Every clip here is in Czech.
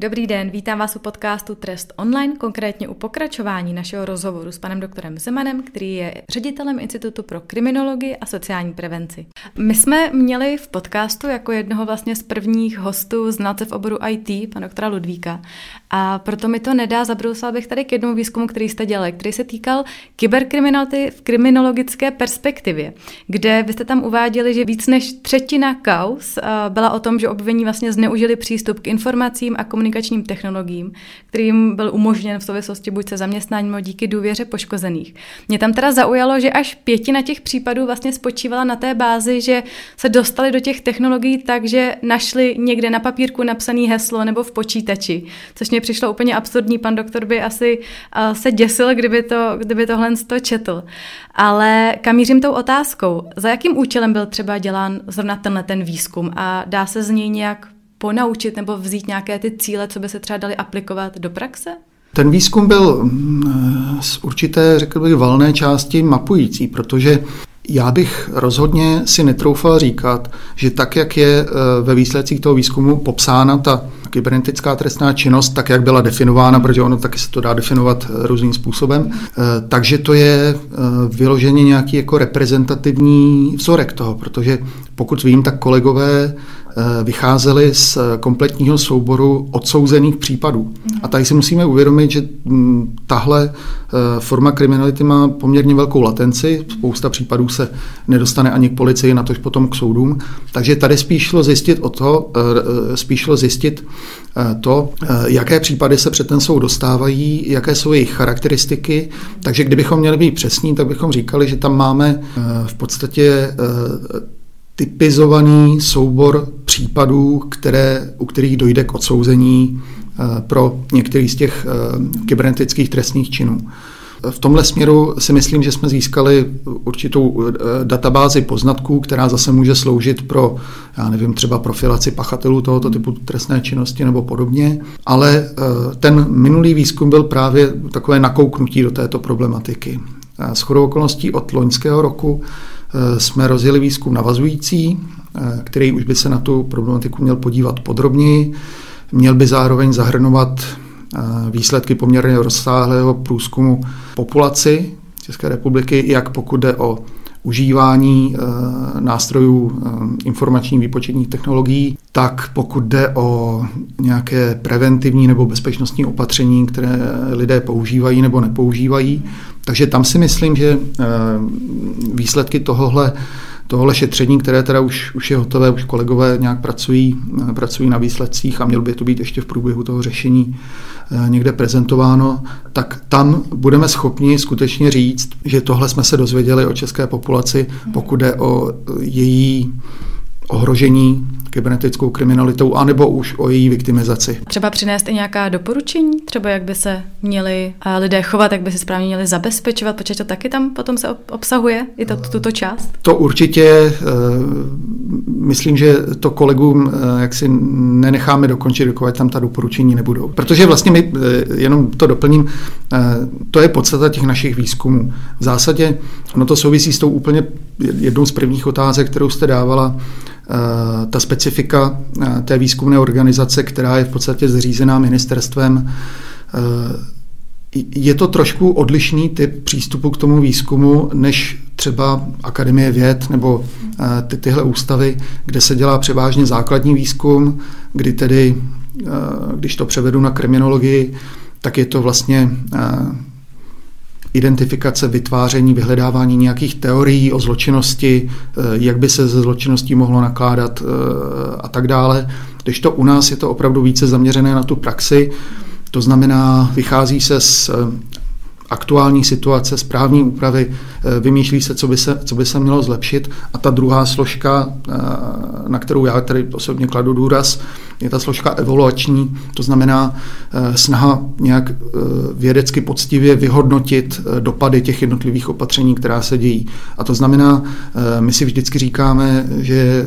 Dobrý den, vítám vás u podcastu Trest Online, konkrétně u pokračování našeho rozhovoru s panem doktorem Zemanem, který je ředitelem Institutu pro kriminologii a sociální prevenci. My jsme měli v podcastu jako jednoho vlastně z prvních hostů znalce v oboru IT, pana doktora Ludvíka, a proto mi to nedá, zabrousila bych tady k jednomu výzkumu, který jste dělali, který se týkal kyberkriminality v kriminologické perspektivě, kde vy jste tam uváděli, že víc než třetina kaus byla o tom, že obvinění vlastně zneužili přístup k informacím a komunikaci komunikačním technologiím, kterým byl umožněn v souvislosti buď se zaměstnáním nebo díky důvěře poškozených. Mě tam teda zaujalo, že až pětina těch případů vlastně spočívala na té bázi, že se dostali do těch technologií tak, že našli někde na papírku napsané heslo nebo v počítači, což mě přišlo úplně absurdní. Pan doktor by asi se děsil, kdyby, to, kdyby tohle to četl. Ale kam mířím tou otázkou? Za jakým účelem byl třeba dělán zrovna tenhle ten výzkum a dá se z něj nějak ponaučit nebo vzít nějaké ty cíle, co by se třeba dali aplikovat do praxe? Ten výzkum byl mm, z určité, řekl bych, valné části mapující, protože já bych rozhodně si netroufal říkat, že tak, jak je e, ve výsledcích toho výzkumu popsána ta kybernetická trestná činnost, tak jak byla definována, protože ono taky se to dá definovat e, různým způsobem, e, takže to je vyloženě nějaký jako reprezentativní vzorek toho, protože pokud vím, tak kolegové vycházeli z kompletního souboru odsouzených případů. A tady si musíme uvědomit, že mm, tahle eh, forma kriminality má poměrně velkou latenci. Spousta případů se nedostane ani k policii, na tož potom k soudům. Takže tady spíš šlo zjistit o to, eh, spíš šlo zjistit to, jaké případy se před ten soud dostávají, jaké jsou jejich charakteristiky. Takže kdybychom měli být přesní, tak bychom říkali, že tam máme v podstatě typizovaný soubor případů, které, u kterých dojde k odsouzení eh, pro některý z těch eh, kybernetických trestných činů. V tomhle směru si myslím, že jsme získali určitou eh, databázi poznatků, která zase může sloužit pro, já nevím, třeba profilaci pachatelů tohoto typu trestné činnosti nebo podobně. Ale ten minulý výzkum byl právě takové nakouknutí do této problematiky. S chodou okolností od loňského roku jsme rozjeli výzkum navazující, eh, který už by se na tu problematiku měl podívat podrobněji. Měl by zároveň zahrnovat eh, výsledky poměrně rozsáhlého průzkumu populaci České republiky, jak pokud jde o užívání nástrojů informačních výpočetních technologií, tak pokud jde o nějaké preventivní nebo bezpečnostní opatření, které lidé používají nebo nepoužívají, takže tam si myslím, že eh, výsledky tohohle tohle šetření, které teda už, už je hotové, už kolegové nějak pracují, eh, pracují na výsledcích a měl by to být ještě v průběhu toho řešení eh, někde prezentováno, tak tam budeme schopni skutečně říct, že tohle jsme se dozvěděli o české populaci, pokud jde o její ohrožení kybernetickou kriminalitou, anebo už o její viktimizaci. Třeba přinést i nějaká doporučení, třeba jak by se měli eh, lidé chovat, jak by se správně měli zabezpečovat, protože to taky tam potom se obsahuje, i to, tuto část? To určitě, eh, myslím, že to kolegům eh, jak si nenecháme dokončit, dokud tam ta doporučení nebudou. Protože vlastně my, jenom to doplním, to je podstata těch našich výzkumů. V zásadě ono to souvisí s tou úplně jednou z prvních otázek, kterou jste dávala, Eh, ta specifika eh, té výzkumné organizace, která je v podstatě zřízená ministerstvem, eh, je to trošku odlišný typ přístupu k tomu výzkumu, než třeba Akademie věd nebo ty, tyhle ústavy, kde se dělá převážně základní výzkum, kdy tedy, když to převedu na kriminologii, tak je to vlastně identifikace, vytváření, vyhledávání nějakých teorií o zločinnosti, eh, jak by se ze zločinností mohlo nakládat eh, a tak dále. Když to u nás je to opravdu více zaměřené na tu praxi, to znamená, vychází se z eh, aktuální situace, správní úpravy, vymýšlí se co, by se, co by se mělo zlepšit. A ta druhá složka, na kterou já tady osobně kladu důraz, je ta složka evoluční, to znamená eh, snaha nějak eh, vědecky poctivě vyhodnotit eh, dopady těch jednotlivých opatření, která se dějí. A to znamená, my si vždycky říkáme, že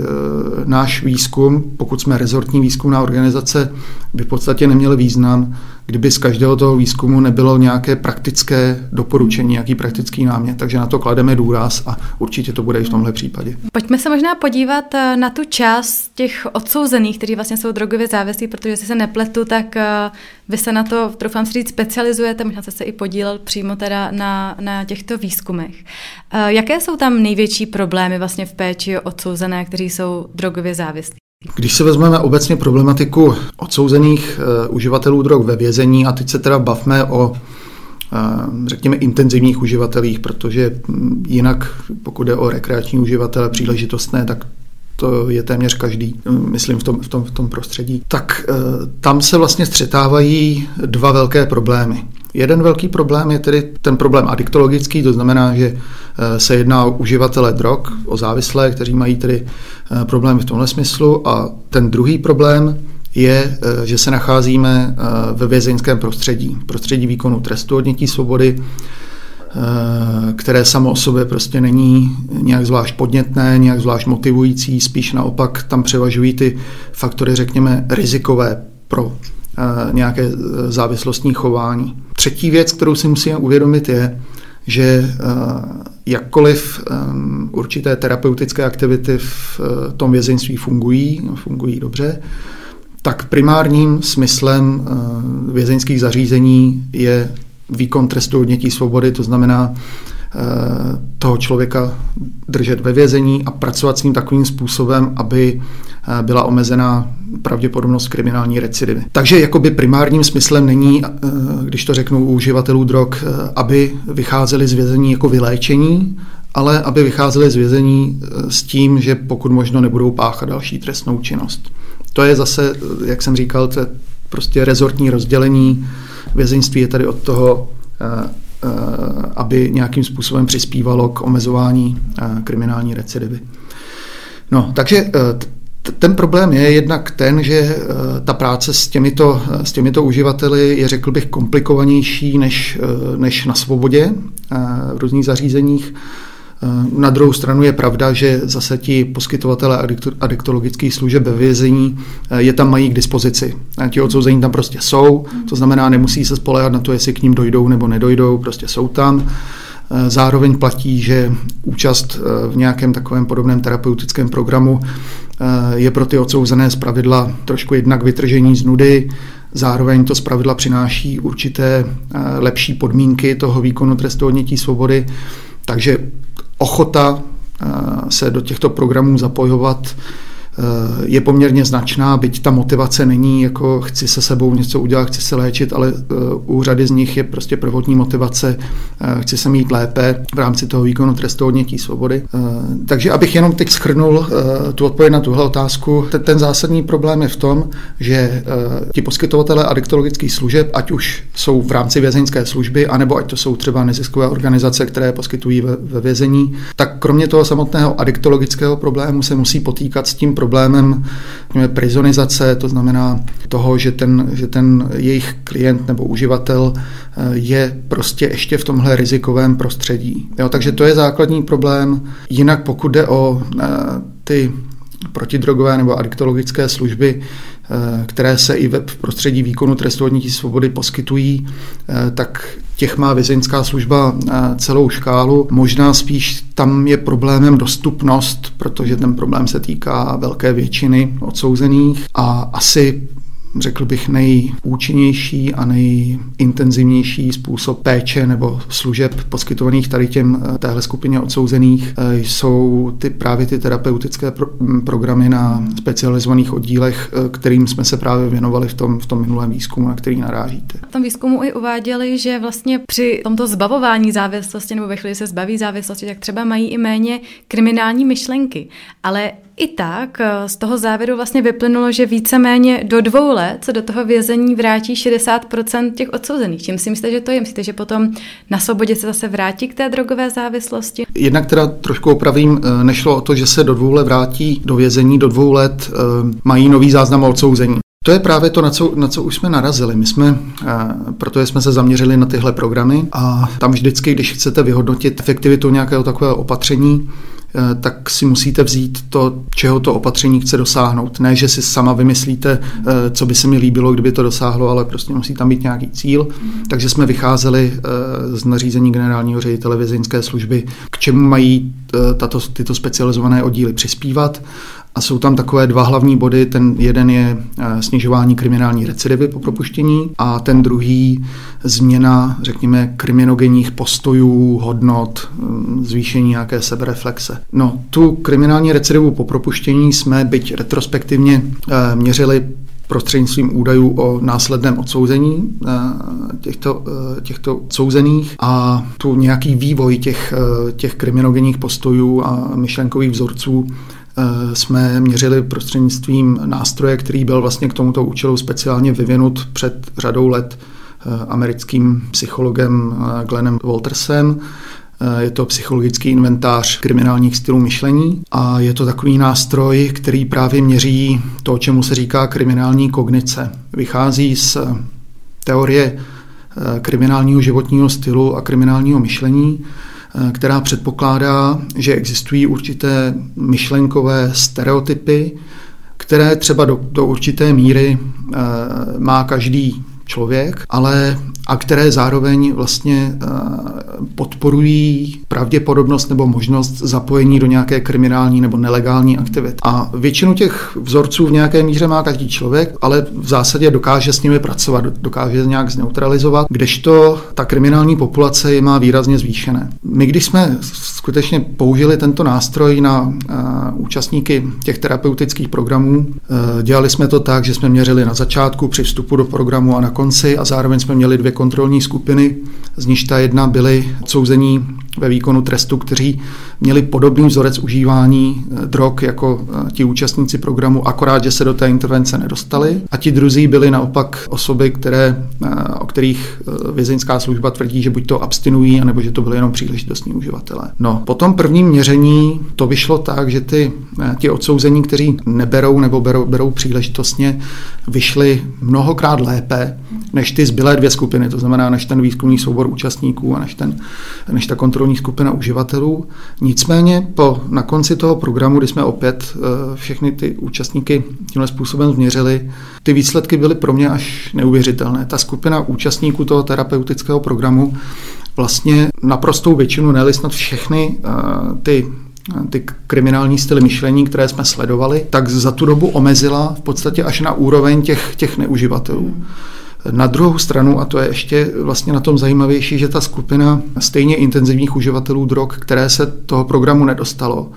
náš výzkum, pokud jsme rezortní výzkumná organizace, by v podstatě neměl význam, kdyby z každého toho výzkumu nebylo nějaké praktické doporučení, nějaký praktický námět. Takže na to klademe důraz a určitě to bude i v tomhle případě. Pojďme se možná podívat eh, na tu část těch odsouzených, kteří vlastně jsou drogově závislí, protože si se nepletu, tak eh, vy se na to, troufám si říct, specializujete, možná jste se i podílel přímo teda na, na těchto výzkumech. Eh, jaké jsou tam největší problémy vlastně v péči odsouzené, kteří jsou drogově závislí? Když se vezmeme obecně problematiku odsouzených uh, uživatelů drog ve vězení a teď se teda bavme o uh, řekněme intenzivních uživatelích, protože hm, jinak pokud je o rekreační uživatele příležitostné, tak to je téměř každý, myslím, v tom, v tom, v tom prostředí, tak uh, tam se vlastně střetávají dva velké problémy. Jeden velký problém je tedy ten problém adiktologický, to znamená, že eh, se jedná o uživatele drog, o závislé, kteří mají tedy eh, problémy v tomhle smyslu. A ten druhý problém je, eh, že se nacházíme ve vězeňském prostředí, prostředí výkonu trestu odnětí svobody, které samo o sobě prostě není nějak zvlášť podnětné, nějak zvlášť motivující, spíš naopak tam převažují ty faktory, řekněme, rizikové pro nějaké e, závislostní chování. Třetí věc, kterou si musíme uvědomit, je, že jakkoliv určité terapeutické aktivity v tom vězeňství fungují, fungují dobře, tak primárním smyslem vězeňských zařízení je výkon trestu odnětí svobody, to znamená toho člověka držet ve vězení a pracovat s ním takovým způsobem, aby byla omezená pravděpodobnost kriminální recidivy. Takže jakoby primárním smyslem není, eh, když to řeknu u uživatelů drog, eh, aby vycházeli z vězení jako vyléčení, ale aby vycházeli z vězení eh, s tím, že pokud možno nebudou páchat další trestnou činnost. To je zase, jak jsem říkal, to je prostě rezortní rozdělení. Vězeňství je tady od toho, aby nějakým způsobem přispívalo k omezování kriminální recidivy. No, takže ten problém je jednak ten, že eh, ta práce s těmito, eh, s těmito uživateli je, řekl bych, komplikovanější než, eh, než na svobodě v různých zařízeních. Na druhou stranu je pravda, že zase ti poskytovatele adiktologických služeb ve vězení je tam mají k dispozici. Ti odsouzení tam prostě jsou, to znamená, nemusí se spolehat na to, jestli k ním dojdou nebo nedojdou, prostě jsou tam. Zároveň platí, že účast v nějakém takovém podobném terapeutickém programu Eh, je pro ty odsouzené pravidla trošku jednak vytržení z nudy, zároveň to pravidla přináší určité eh, lepší podmínky toho výkonu trestu odnětí svobody, takže ochota eh, se do těchto programů zapojovat je poměrně značná, byť ta motivace není jako chci se sebou něco udělat, chci se léčit, ale eh, u řady z nich je prostě prvotní motivace, eh, chci se mít lépe v rámci toho výkonu trestu odnětí svobody. Takže abych jenom teď schrnul tu odpověď na tuhle otázku, ten zásadní problém je v tom, že ti poskytovatelé adiktologických služeb, ať už jsou v rámci vězeňské služby, anebo ať to jsou třeba neziskové organizace, které poskytují ve, ve vězení, tak kromě toho samotného adiktologického problému se musí potýkat s tím problémem prizonizace, to znamená toho, že ten, že ten jejich klient nebo uživatel eh, je prostě ještě v tomhle rizikovém prostředí. Jo, takže to je základní problém. Jinak pokud jde o eh, ty protidrogové nebo adiktologické služby, které se i v prostředí výkonu trestu odnětí svobody poskytují, eh, tak těch má vězeňská služba eh, celou škálu. Možná spíš tam je problémem dostupnost, protože ten problém se týká velké většiny odsouzených a asi řekl bych, nejúčinnější a nejintenzivnější způsob péče nebo služeb poskytovaných tady těm eh, téhle skupině odsouzených eh, jsou ty právě ty terapeutické pro, programy na specializovaných oddílech, eh, kterým jsme se právě věnovali v tom, v tom minulém výzkumu, na který narážíte. V tom výzkumu i uváděli, že vlastně při tomto zbavování závislosti nebo ve chvíli se zbaví závislosti, tak třeba mají i méně kriminální myšlenky. Ale i tak eh, z toho závěru vlastně vyplynulo, že víceméně do dvou let se do toho vězení vrátí 60% těch odsouzených. Čím si myslíte, že to je? Myslíte, že potom na svobodě se zase vrátí k té drogové závislosti? Jednak teda trošku opravím, eh, nešlo o to, že se do dvou let vrátí do vězení, do dvou let eh, mají nový záznam o odsouzení. To je právě to, na co, na co už jsme narazili. My jsme, protože jsme se zaměřili na tyhle programy a tam vždycky, když chcete vyhodnotit efektivitu nějakého takového opatření, tak si musíte vzít to, čeho to opatření chce dosáhnout. Ne, že si sama vymyslíte, eh, co by se mi líbilo, kdyby to dosáhlo, ale prostě musí tam být nějaký cíl. Takže jsme vycházeli eh, z nařízení generálního ředitele vězeňské služby, k čemu mají tato, tyto specializované oddíly přispívat. A jsou tam takové dva hlavní body. Ten jeden je snižování kriminální recidivy po propuštění a ten druhý změna, řekněme, kriminogenních postojů, hodnot, mm, zvýšení nějaké sebereflexe. No, tu kriminální recidivu po propuštění jsme, byť retrospektivně, eh, měřili prostřednictvím údajů o následném odsouzení eh, těchto, eh, těchto odsouzených a tu nějaký vývoj těch, těch kriminogenních postojů a myšlenkových vzorců jsme měřili prostřednictvím nástroje, který byl vlastně k tomuto účelu speciálně vyvinut před řadou let americkým psychologem Glennem Waltersem Eh, je to psychologický inventář kriminálních stylů myšlení a je to takový nástroj, který právě měří to, čemu se říká kriminální kognice. Vychází z teorie eh, kriminálního životního stylu a kriminálního myšlení, eh, která předpokládá, že existují určité myšlenkové stereotypy, které třeba do, do určité míry má každý člověk, ale a které zároveň vlastně eh, podporují pravděpodobnost nebo možnost zapojení do nějaké kriminální nebo nelegální aktivity. A většinu těch vzorců v nějaké míře má každý člověk, ale v zásadě dokáže s nimi pracovat, dokáže nějak zneutralizovat, kdežto ta kriminální populace je má výrazně zvýšené. My, když jsme skutečně použili tento nástroj na uh, účastníky těch terapeutických programů, uh, dělali jsme to tak, že jsme měřili na začátku při vstupu do programu a na konci a zároveň jsme měli dvě kontrolní skupiny, z níž ta jedna byly odsouzení ve výkonu trestu, kteří měli podobný vzorec užívání eh, drog jako eh, ti účastníci programu, akorát, že se do té intervence nedostali. A ti druzí byli naopak osoby, které, eh, o kterých vězeňská služba tvrdí, že buď to abstinují, anebo že to byly jenom příležitostní uživatelé. No, po tom prvním měření to vyšlo tak, že ty, ti odsouzení, kteří neberou nebo berou, berou příležitostně, vyšli mnohokrát lépe než ty zbylé dvě skupiny, to znamená než ten výzkumný soubor účastníků a než, ten, než ta kontrolní skupina uživatelů. Nicméně po, na konci toho programu, kdy jsme opět eh, všechny ty účastníky tímhle způsobem změřili, ty výsledky byly pro mě až neuvěřitelné. Ta skupina účastníků toho terapeutického programu vlastně naprostou většinu, ne snad všechny eh, ty ty kriminální styly myšlení, které jsme sledovali, tak za tu dobu omezila v podstatě až na úroveň těch, těch neuživatelů. Na druhou stranu, a to je ještě vlastně na tom zajímavější, že ta skupina stejně intenzivních uživatelů drog, které se toho programu nedostalo,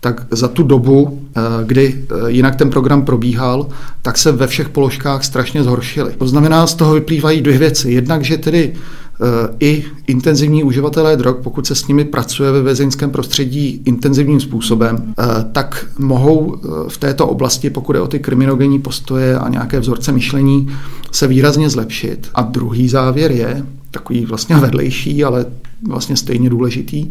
tak za tu dobu, eh, kdy eh, jinak ten program probíhal, tak se ve všech položkách strašně zhoršily. To znamená, z toho vyplývají dvě věci. Jednak, že tedy i intenzivní uživatelé drog, pokud se s nimi pracuje ve vězeňském prostředí intenzivním způsobem, eh, tak mohou eh, v této oblasti, pokud je o ty kriminogenní postoje a nějaké vzorce myšlení, se výrazně zlepšit. A druhý závěr je, takový vlastně vedlejší, ale vlastně stejně důležitý,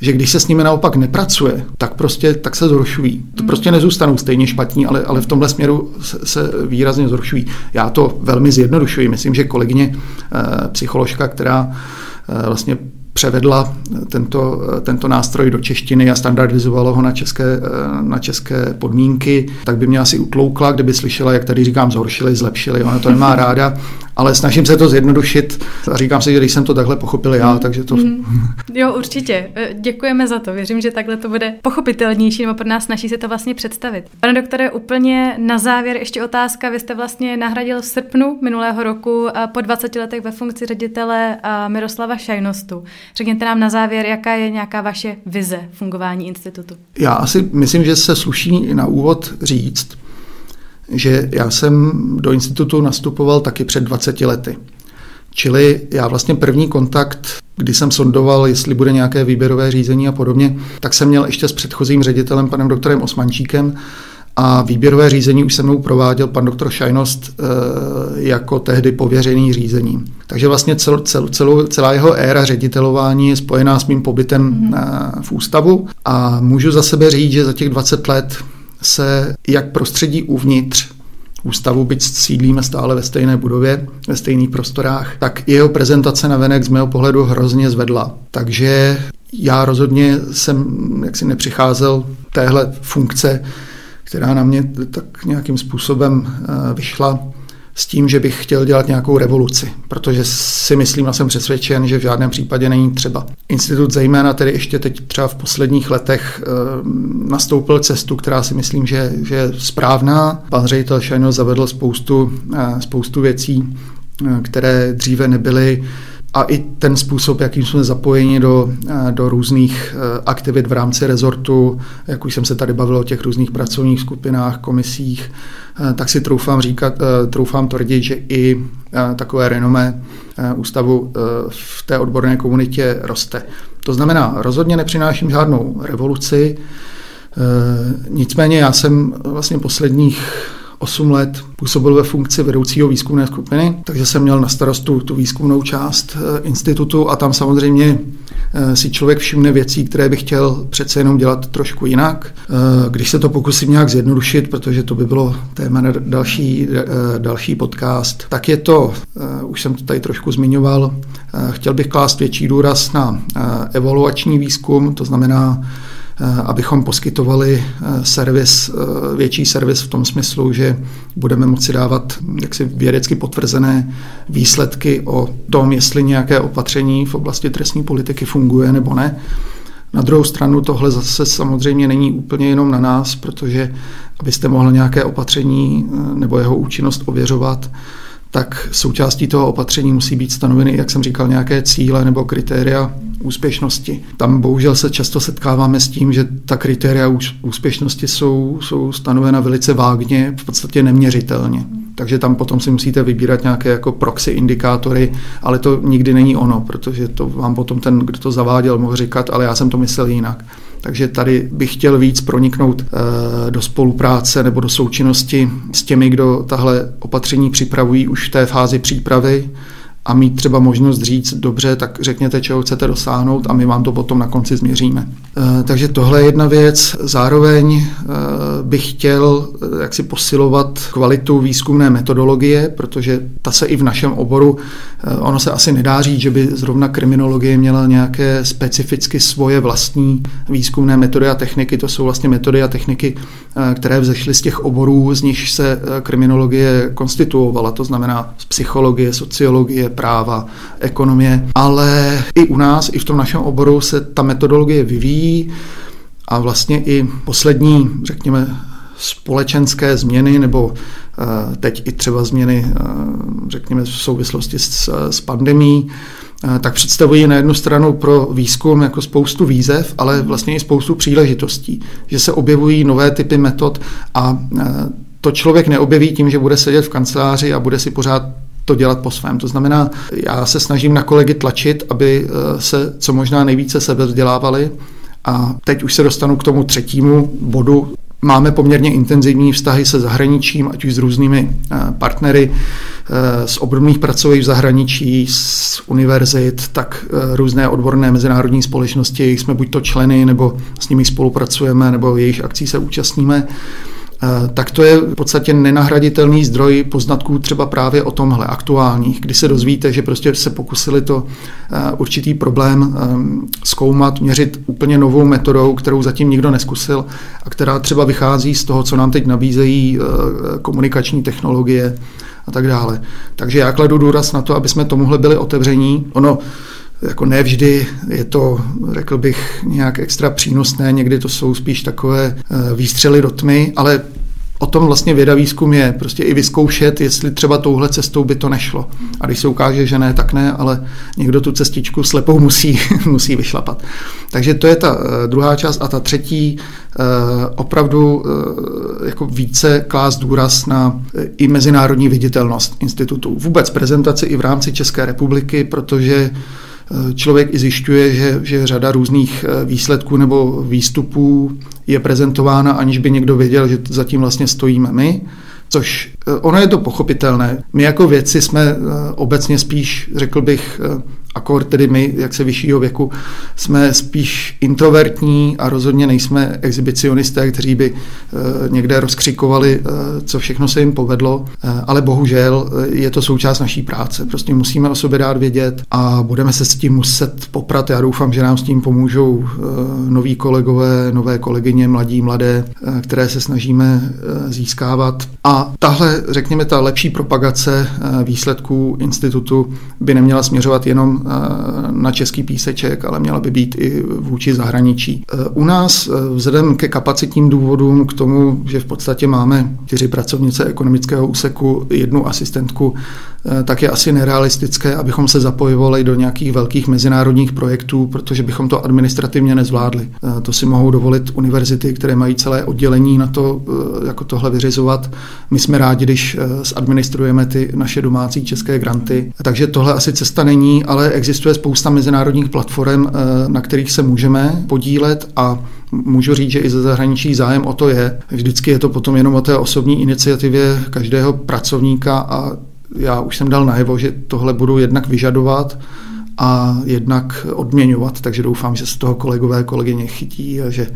že když se s nimi naopak nepracuje, tak prostě tak se zhoršují. To prostě nezůstanou stejně špatní, ale, ale v tomhle směru se, se výrazně zhoršují. Já to velmi zjednodušuji. Myslím, že kolegyně eh, psycholožka, která eh, vlastně převedla tento, tento nástroj do češtiny a standardizovalo ho na české, na české podmínky, tak by mě asi utloukla, kdyby slyšela, jak tady říkám, zhoršili, zlepšili. Ona to nemá ráda, ale snažím se to zjednodušit a říkám si, že když jsem to takhle pochopil já, takže to... Mm. Jo, určitě. E, děkujeme za to. Věřím, že takhle to bude pochopitelnější, nebo pro nás snaží se to vlastně představit. Pane doktore, úplně na závěr ještě otázka. Vy jste vlastně nahradil v srpnu minulého roku po 20 letech ve funkci ředitele Miroslava Šajnostu. Řekněte nám na závěr, jaká je nějaká vaše vize fungování institutu. Já asi myslím, že se sluší na úvod říct, že já jsem do institutu nastupoval taky před 20 lety. Čili já vlastně první kontakt, kdy jsem sondoval, jestli bude nějaké výběrové řízení a podobně, tak jsem měl ještě s předchozím ředitelem, panem doktorem Osmančíkem, a výběrové řízení už se mnou prováděl pan doktor Šajnost e, jako tehdy pověřený řízením. Takže vlastně cel, cel, celou, celá jeho éra ředitelování je spojená s mým pobytem mm-hmm. v ústavu a můžu za sebe říct, že za těch 20 let se jak prostředí uvnitř ústavu, byť sídlíme stále ve stejné budově, ve stejných prostorách, tak jeho prezentace na venek z mého pohledu hrozně zvedla. Takže já rozhodně jsem jaksi nepřicházel téhle funkce, která na mě tak nějakým způsobem eh, vyšla s tím, že bych chtěl dělat nějakou revoluci, protože si myslím a jsem přesvědčen, že v žádném případě není třeba. Institut zejména tedy ještě teď třeba v posledních letech e, nastoupil cestu, která si myslím, že, že je správná. Pan ředitel Šajno zavedl spoustu, e, spoustu věcí, které dříve nebyly a i ten způsob, jakým jsme zapojeni do, eh, do různých eh, aktivit v rámci rezortu, jak už jsem se tady bavil o těch různých pracovních skupinách, komisích, eh, tak si troufám říkat, troufám tvrdit, že i takové renomé ústavu v té odborné komunitě roste. To znamená, rozhodně nepřináším žádnou revoluci, nicméně já jsem vlastně posledních 8 let působil ve funkci vedoucího výzkumné skupiny, takže jsem měl na starostu tu výzkumnou část eh, institutu a tam samozřejmě eh, si člověk všimne věcí, které bych chtěl přece jenom dělat trošku jinak. Eh, když se to pokusím nějak zjednodušit, protože to by bylo téma na další, další podcast, tak je to, už jsem to tady trošku zmiňoval, chtěl bych klást větší důraz na evaluační výzkum, to znamená abychom poskytovali eh, servis, eh, větší servis v tom smyslu, že budeme moci dávat jaksi vědecky potvrzené výsledky o tom, jestli nějaké opatření v oblasti trestní politiky funguje nebo ne. Na druhou stranu tohle zase samozřejmě není úplně jenom na nás, protože abyste mohli nějaké opatření nebo jeho účinnost ověřovat, tak součástí toho opatření musí být stanoveny, jak jsem říkal, nějaké cíle nebo kritéria úspěšnosti. Tam bohužel se často setkáváme s tím, že ta kritéria úspěšnosti jsou, jsou stanovena velice vágně, v podstatě neměřitelně. Takže tam potom si musíte vybírat nějaké jako proxy indikátory, ale to nikdy není ono, protože to vám potom ten, kdo to zaváděl, mohl říkat, ale já jsem to myslel jinak. Takže tady bych chtěl víc proniknout eh, do spolupráce nebo do součinnosti s těmi, kdo tahle opatření připravují už v té fázi přípravy a mít třeba možnost říct, dobře, tak řekněte, čeho chcete dosáhnout a my vám to potom na konci změříme. E, takže tohle je jedna věc. Zároveň e, bych chtěl e, jak si posilovat kvalitu výzkumné metodologie, protože ta se i v našem oboru, ono se asi nedá říct, že by zrovna kriminologie měla nějaké specificky svoje vlastní výzkumné metody a techniky. To jsou vlastně metody a techniky, které vzešly z těch oborů, z nich se kriminologie konstituovala, to znamená z psychologie, sociologie, práva, ekonomie, ale i u nás, i v tom našem oboru se ta metodologie vyvíjí a vlastně i poslední, řekněme, společenské změny nebo eh, teď i třeba změny, eh, řekněme, v souvislosti s, s pandemí, eh, tak představují na jednu stranu pro výzkum jako spoustu výzev, ale vlastně i spoustu příležitostí, že se objevují nové typy metod a to člověk neobjeví tím, že bude sedět v kanceláři a bude si pořád to dělat po svém. To znamená, já se snažím na kolegy tlačit, aby eh, se co možná nejvíce sebe vzdělávali. A teď už se dostanu k tomu třetímu bodu. Máme poměrně intenzivní vztahy se zahraničím, ať už s různými eh, partnery eh, z obdobných pracových v zahraničí, z univerzit, tak různé odborné mezinárodní společnosti, jsme buď to členy, nebo s nimi spolupracujeme, nebo jejich akcí se účastníme tak to je v podstatě nenahraditelný zdroj poznatků třeba právě o tomhle aktuálních, kdy se dozvíte, že prostě se pokusili to určitý problém zkoumat, měřit úplně novou metodou, kterou zatím nikdo neskusil a která třeba vychází z toho, co nám teď nabízejí komunikační technologie a tak dále. Takže já kladu důraz na to, aby jsme tomuhle byli otevření. Ono jako nevždy je to, řekl bych, nějak extra přínosné, někdy to jsou spíš takové eh, výstřely do tmy, ale o tom vlastně věda výzkum je. Prostě i vyzkoušet, jestli třeba touhle cestou by to nešlo. A když se ukáže, že ne, tak ne, ale někdo tu cestičku slepou musí, musí vyšlapat. Takže to je ta eh, druhá část. A ta třetí, eh, opravdu jako více klást důraz na i mezinárodní viditelnost institutu. Vůbec prezentaci i v rámci České republiky, protože člověk i zjišťuje, že, že řada různých eh, výsledků nebo výstupů je prezentována, aniž by někdo věděl, že zatím vlastně stojíme my, což ono je to pochopitelné. My jako vědci jsme obecně spíš, řekl bych, akor tedy my, jak se vyššího věku, jsme spíš introvertní a rozhodně nejsme exhibicionisté, kteří by někde rozkřikovali, co všechno se jim povedlo, ale bohužel je to součást naší práce. Prostě musíme o sobě dát vědět a budeme se s tím muset poprat. Já doufám, že nám s tím pomůžou noví kolegové, nové kolegyně, mladí, mladé, které se snažíme získávat. A tahle, řekněme, ta lepší propagace výsledků institutu by neměla směřovat jenom na český píseček, ale měla by být i vůči zahraničí. U nás vzhledem ke kapacitním důvodům, k tomu, že v podstatě máme čtyři pracovnice ekonomického úseku, jednu asistentku, tak je asi nerealistické, abychom se zapojovali do nějakých velkých mezinárodních projektů, protože bychom to administrativně nezvládli. To si mohou dovolit univerzity, které mají celé oddělení na to, jako tohle vyřizovat. My jsme rádi, když zadministrujeme ty naše domácí české granty. Takže tohle asi cesta není, ale existuje spousta mezinárodních platform, eh, na kterých se můžeme podílet a můžu říct, že i ze zahraničí zájem o to je. Vždycky je to potom jenom o té osobní iniciativě každého pracovníka a já už jsem dal najevo, že tohle budu jednak vyžadovat a jednak odměňovat, takže doufám, že z toho kolegové kolegyně chytí a že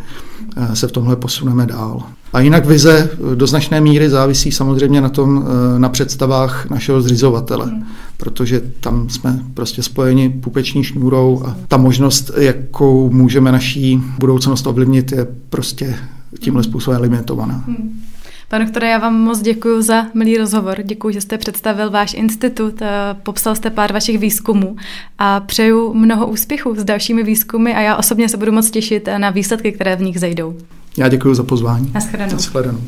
eh, se v tomhle posuneme dál. A jinak vize do značné míry závisí samozřejmě na tom, eh, na představách našeho zřizovatele, protože tam jsme prostě spojeni pupeční šňůrou a ta možnost, jakou můžeme naší budoucnost ovlivnit, je prostě tímhle způsobem limitovaná. Hmm. Pane doktore, já vám moc děkuji za milý rozhovor. Děkuji, že jste představil váš institut, eh, popsal jste pár vašich výzkumů a přeju mnoho úspěchů s dalšími výzkumy a já osobně se budu moc těšit na výsledky, které v nich zejdou. Já děkuji za pozvání. Naschledanou. Naschledanou.